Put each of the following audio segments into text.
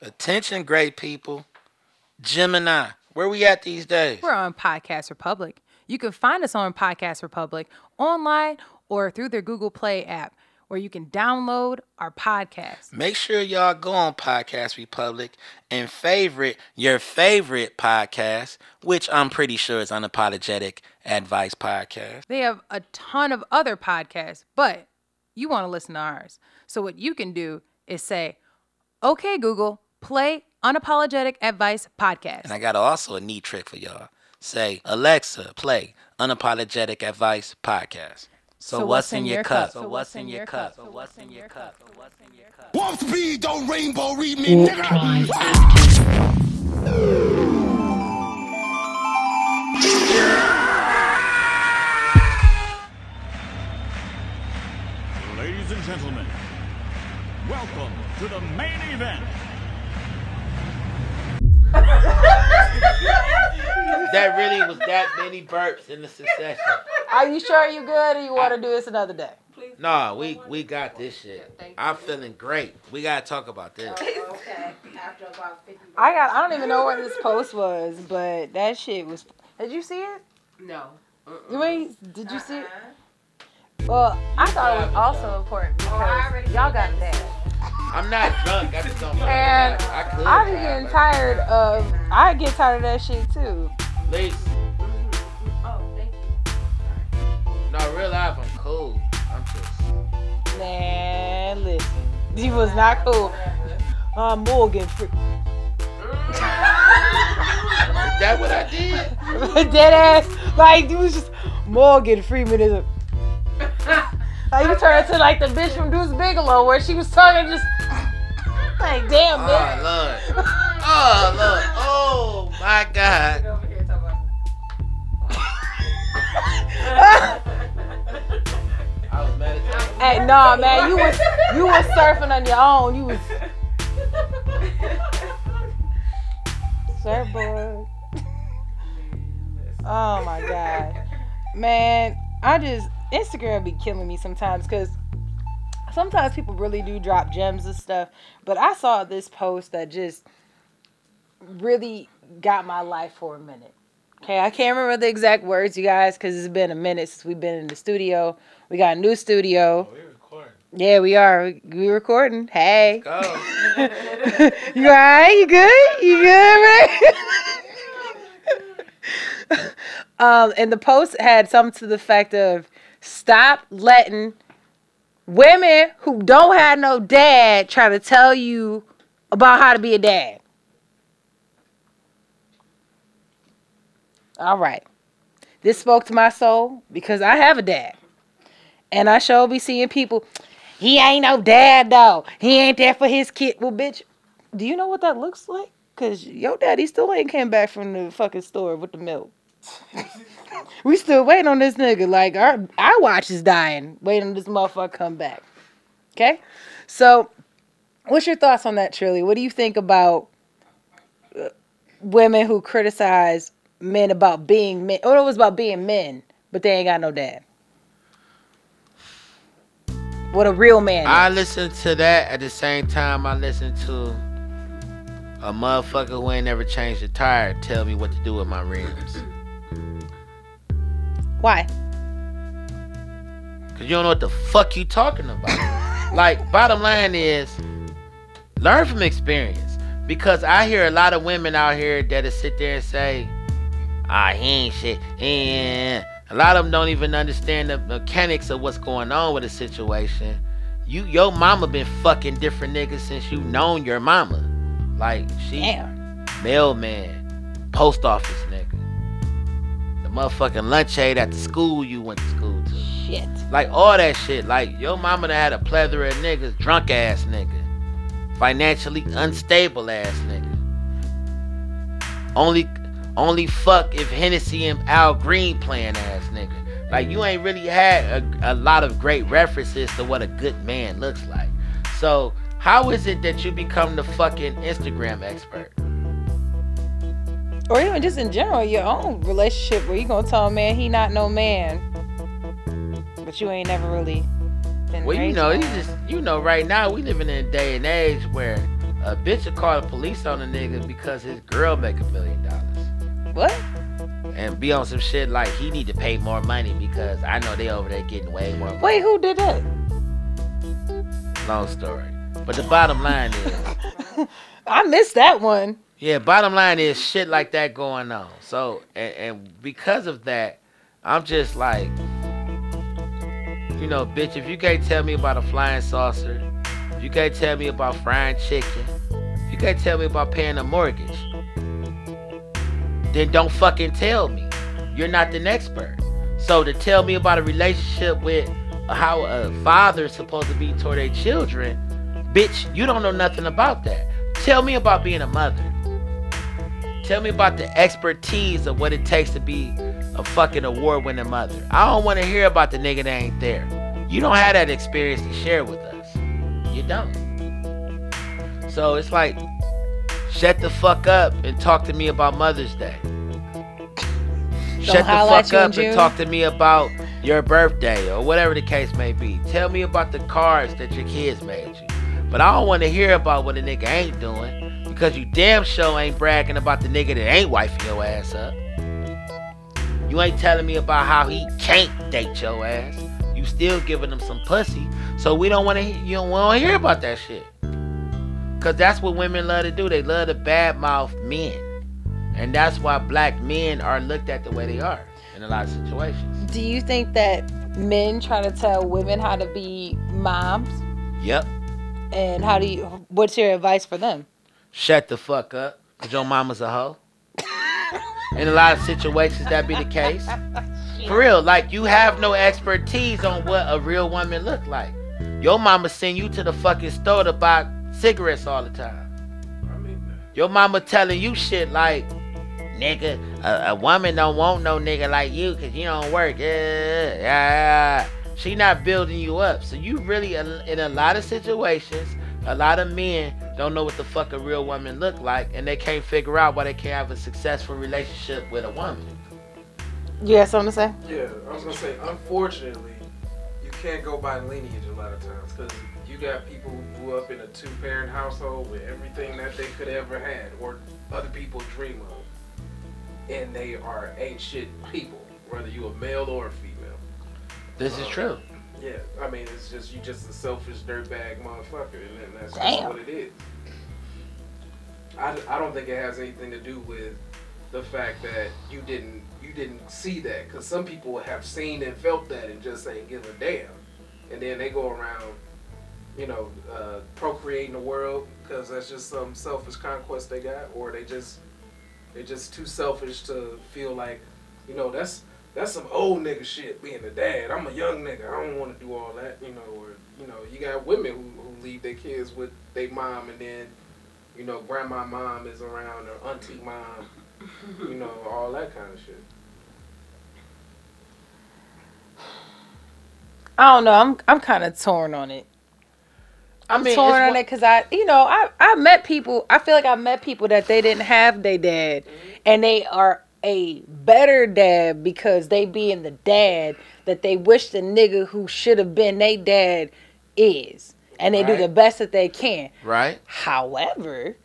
Attention, great people. Gemini, where we at these days? We're on Podcast Republic. You can find us on Podcast Republic online or through their Google Play app where you can download our podcast. Make sure y'all go on Podcast Republic and favorite your favorite podcast, which I'm pretty sure is Unapologetic Advice Podcast. They have a ton of other podcasts, but you want to listen to ours. So what you can do is say, okay, Google, play Unapologetic Advice Podcast. And I got also a neat trick for y'all. Say, Alexa, play Unapologetic Advice Podcast. So, what's, in your cup? So what's in your cup? So what's in your cup? So what's in your cup? Warp speed, don't rainbow read me, nigga. Ladies and gentlemen, welcome to the main event. That really was that many burps in the succession. Are you sure you good or you want to do this another day? No, we we got this shit. I'm feeling great. We gotta talk about this. Okay. After about 15 minutes. I got I don't even know what this post was, but that shit was Did you see it? No. Wait, did you see it? Well, I thought it was also important because y'all got that. I'm not drunk. I just don't. And I could. I be getting tired of I get tired of that shit too. Please. He was not cool. I'm Morgan Free. Is that what I did? Dead ass. Like, you was just Morgan Freeman is a. Like, you turned into like the bitch from Deuce Bigalow where she was talking just. Like, damn, Oh man. Lord. Oh Lord. Oh my God. Hey, nah, man, you was you was surfing on your own. You was surfboard. Oh my god, man, I just Instagram be killing me sometimes because sometimes people really do drop gems and stuff. But I saw this post that just really got my life for a minute. Okay, I can't remember the exact words, you guys, because it's been a minute since we've been in the studio. We got a new studio. Yeah, we are. We, recording. Hey. Go. you alright? You good? You good, right? um, and the post had something to the effect of stop letting women who don't have no dad try to tell you about how to be a dad. All right. This spoke to my soul because I have a dad. And I sure be seeing people, he ain't no dad though. He ain't there for his kid. Well, bitch, do you know what that looks like? Cause your daddy still ain't came back from the fucking store with the milk. we still waiting on this nigga. Like our our watch is dying, waiting on this motherfucker come back. Okay, so what's your thoughts on that, Trilly? What do you think about uh, women who criticize men about being men? Or it was about being men, but they ain't got no dad. What a real man. I is. listen to that at the same time I listen to a motherfucker who ain't never changed a tire tell me what to do with my rims. Why? Cause you don't know what the fuck you talking about. like, bottom line is, learn from experience. Because I hear a lot of women out here that'll sit there and say, ah, he ain't shit. And a lot of them don't even understand the mechanics of what's going on with the situation. You, your mama been fucking different niggas since you known your mama. Like, she Damn. mailman, post office nigga. The motherfucking lunch aide at the school you went to school to. Shit. Like all that shit. Like your mama done had a plethora of niggas, drunk ass nigga. Financially unstable ass nigga. Only only fuck if Hennessy and Al Green playing ass nigga. Like you ain't really had a, a lot of great references to what a good man looks like. So how is it that you become the fucking Instagram expert? Or even just in general, your own relationship where you gonna tell a man he not no man, but you ain't never really been Well, you know, you just you know, right now we living in a day and age where a bitch will call the police on a nigga because his girl make a million. What? And be on some shit like he need to pay more money because I know they over there getting way more money. Wait, who did that? Long story. But the bottom line is, I missed that one. yeah, bottom line is shit like that going on. So, and, and because of that, I'm just like, you know, bitch, if you can't tell me about a flying saucer, if you can't tell me about frying chicken, if you can't tell me about paying a mortgage, then don't fucking tell me. You're not the expert. So to tell me about a relationship with how a father is supposed to be toward their children, bitch, you don't know nothing about that. Tell me about being a mother. Tell me about the expertise of what it takes to be a fucking award winning mother. I don't want to hear about the nigga that ain't there. You don't have that experience to share with us. You don't. So it's like, shut the fuck up and talk to me about Mother's Day. Shut the fuck up and talk to me about your birthday or whatever the case may be. Tell me about the cards that your kids made you. But I don't want to hear about what a nigga ain't doing because you damn sure ain't bragging about the nigga that ain't wifing your ass up. You ain't telling me about how he can't date your ass. You still giving him some pussy. So we don't want to. You don't want to hear about that shit. Cause that's what women love to do. They love to badmouth men, and that's why black men are looked at the way they are in a lot of situations. Do you think that men try to tell women how to be moms? Yep. And how do you? What's your advice for them? Shut the fuck up. Cause your mama's a hoe. In a lot of situations, that be the case. For real, like you have no expertise on what a real woman look like. Your mama send you to the fucking store to buy cigarettes all the time. I mean, uh, Your mama telling you shit like, nigga, a, a woman don't want no nigga like you because you don't work. Yeah, yeah, yeah. She not building you up. So you really, in a lot of situations, a lot of men don't know what the fuck a real woman look like, and they can't figure out why they can't have a successful relationship with a woman. You got something to say? yeah, I was gonna say, unfortunately, you can't go by lineage a lot of times because you got people who grew up in a two-parent household with everything that they could ever had or other people dream of, and they are ain't shit people, whether you a male or a female. This is uh, true. Yeah, I mean, it's just you just a selfish dirtbag motherfucker, and that's Damn. just what it is. I, I don't think it has anything to do with the fact that you didn't you didn't see that, because some people have seen and felt that and just ain't give a damn, and then they go around, you know, uh, procreating the world because that's just some selfish conquest they got, or they just they're just too selfish to feel like, you know, that's that's some old nigga shit being a dad. I'm a young nigga. I don't want to do all that, you know. Or you know, you got women who, who leave their kids with their mom, and then you know, grandma mom is around or auntie mom, you know, all that kind of shit. I don't know. I'm I'm kind of torn on it. I'm mean, torn on it because I, you know, I I met people. I feel like I met people that they didn't have their dad, and they are a better dad because they being the dad that they wish the nigga who should have been their dad is, and they do the best that they can. Right? However,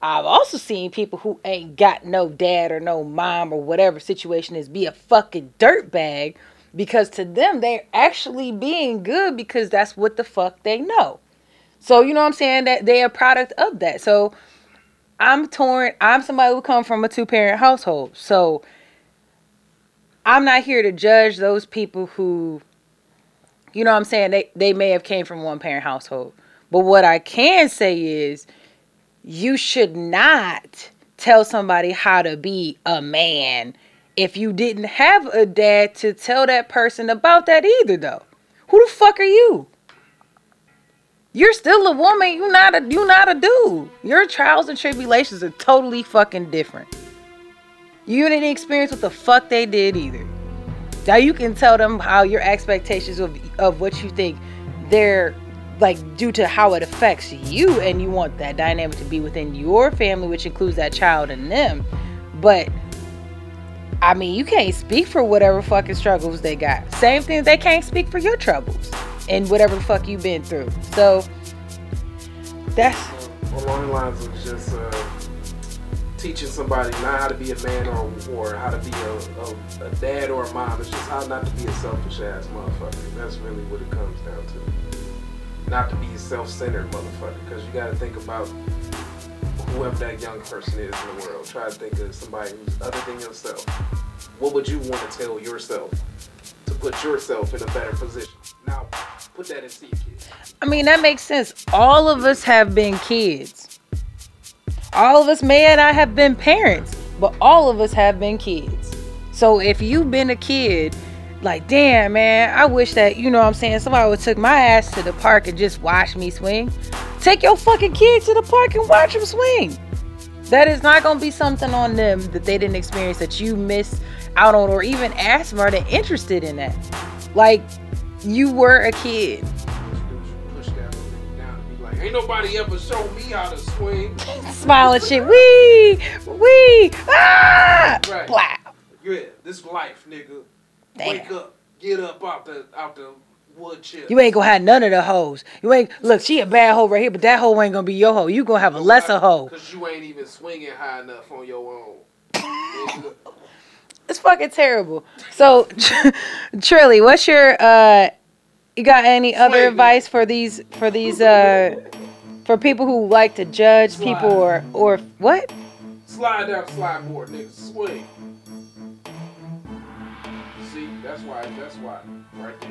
I've also seen people who ain't got no dad or no mom or whatever situation is be a fucking dirtbag because to them they're actually being good because that's what the fuck they know. So you know what I'm saying that they're a product of that. So I'm torn. I'm somebody who come from a two parent household. So I'm not here to judge those people who you know what I'm saying they they may have came from one parent household. But what I can say is you should not tell somebody how to be a man if you didn't have a dad to tell that person about that either though. Who the fuck are you? You're still a woman. You not a you not a dude. Your trials and tribulations are totally fucking different. You didn't experience what the fuck they did either. Now you can tell them how your expectations of of what you think they're like due to how it affects you and you want that dynamic to be within your family which includes that child and them. But I mean, you can't speak for whatever fucking struggles they got. Same thing, they can't speak for your troubles and whatever the fuck you've been through. So that's along the lines of just uh, teaching somebody not how to be a man or or how to be a, a, a dad or a mom. It's just how not to be a selfish ass motherfucker. That's really what it comes down to. Not to be a self-centered motherfucker, because you got to think about whoever that young person is in the world. Try to think of somebody who's other than yourself. What would you want to tell yourself to put yourself in a better position? Now, put that into your kids. I mean, that makes sense. All of us have been kids. All of us may not have been parents, but all of us have been kids. So if you've been a kid, like, damn, man, I wish that, you know what I'm saying, somebody would took my ass to the park and just watch me swing. Take your fucking kid to the park and watch them swing. That is not going to be something on them that they didn't experience that you missed out on or even asked them, are they interested in that? Like, you were a kid. Push that nigga down and be like, ain't nobody ever showed me how to swing. smiling shit. Wee, wee, ah, Right. blah. Yeah, this life, nigga. Damn. Wake up, get up out the out the wood chip. You ain't gonna have none of the hoes. You ain't look. She a bad hoe right here, but that hoe ain't gonna be your hoe. You gonna have a lesser hoe. Cause you ain't even swinging high enough on your own. It's fucking terrible. So, Trilly, what's your uh? You got any other advice for these for these uh for people who like to judge people or or what? Slide down slide board, nigga. Swing. See, that's why. That's why. Right there.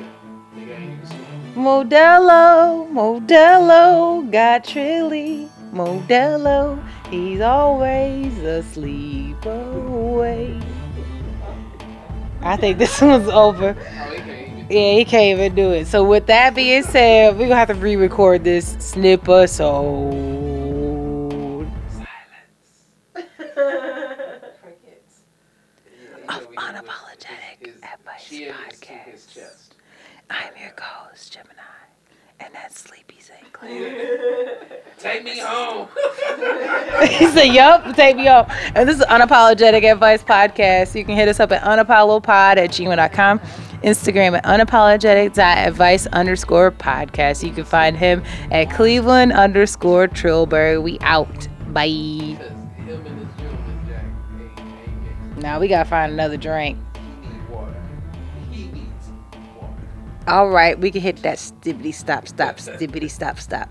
Nigga ain't even swing. Modelo, Modelo, got Trilly. Modelo, he's always asleep away. I think this one's over. Yeah, he can't even do it. So with that being said, we're gonna have to re-record this snipper. episode. Crickets. Unapologetic Advice Podcast. I'm your co-host, Gemini, and that's Sleepy St. Clair. Take me home. he said, Yup, take me off. And this is Unapologetic Advice Podcast. You can hit us up at unapolopod at gmail.com, Instagram at unapologetic.advice underscore podcast. You can find him at Cleveland underscore Trillberg. We out. Bye. Cause him and this gentleman, Jack, ain't, ain't mixed. Now we gotta find another drink. He need water. He needs water. All right, we can hit that stibbity stop stop stibbity stop stop.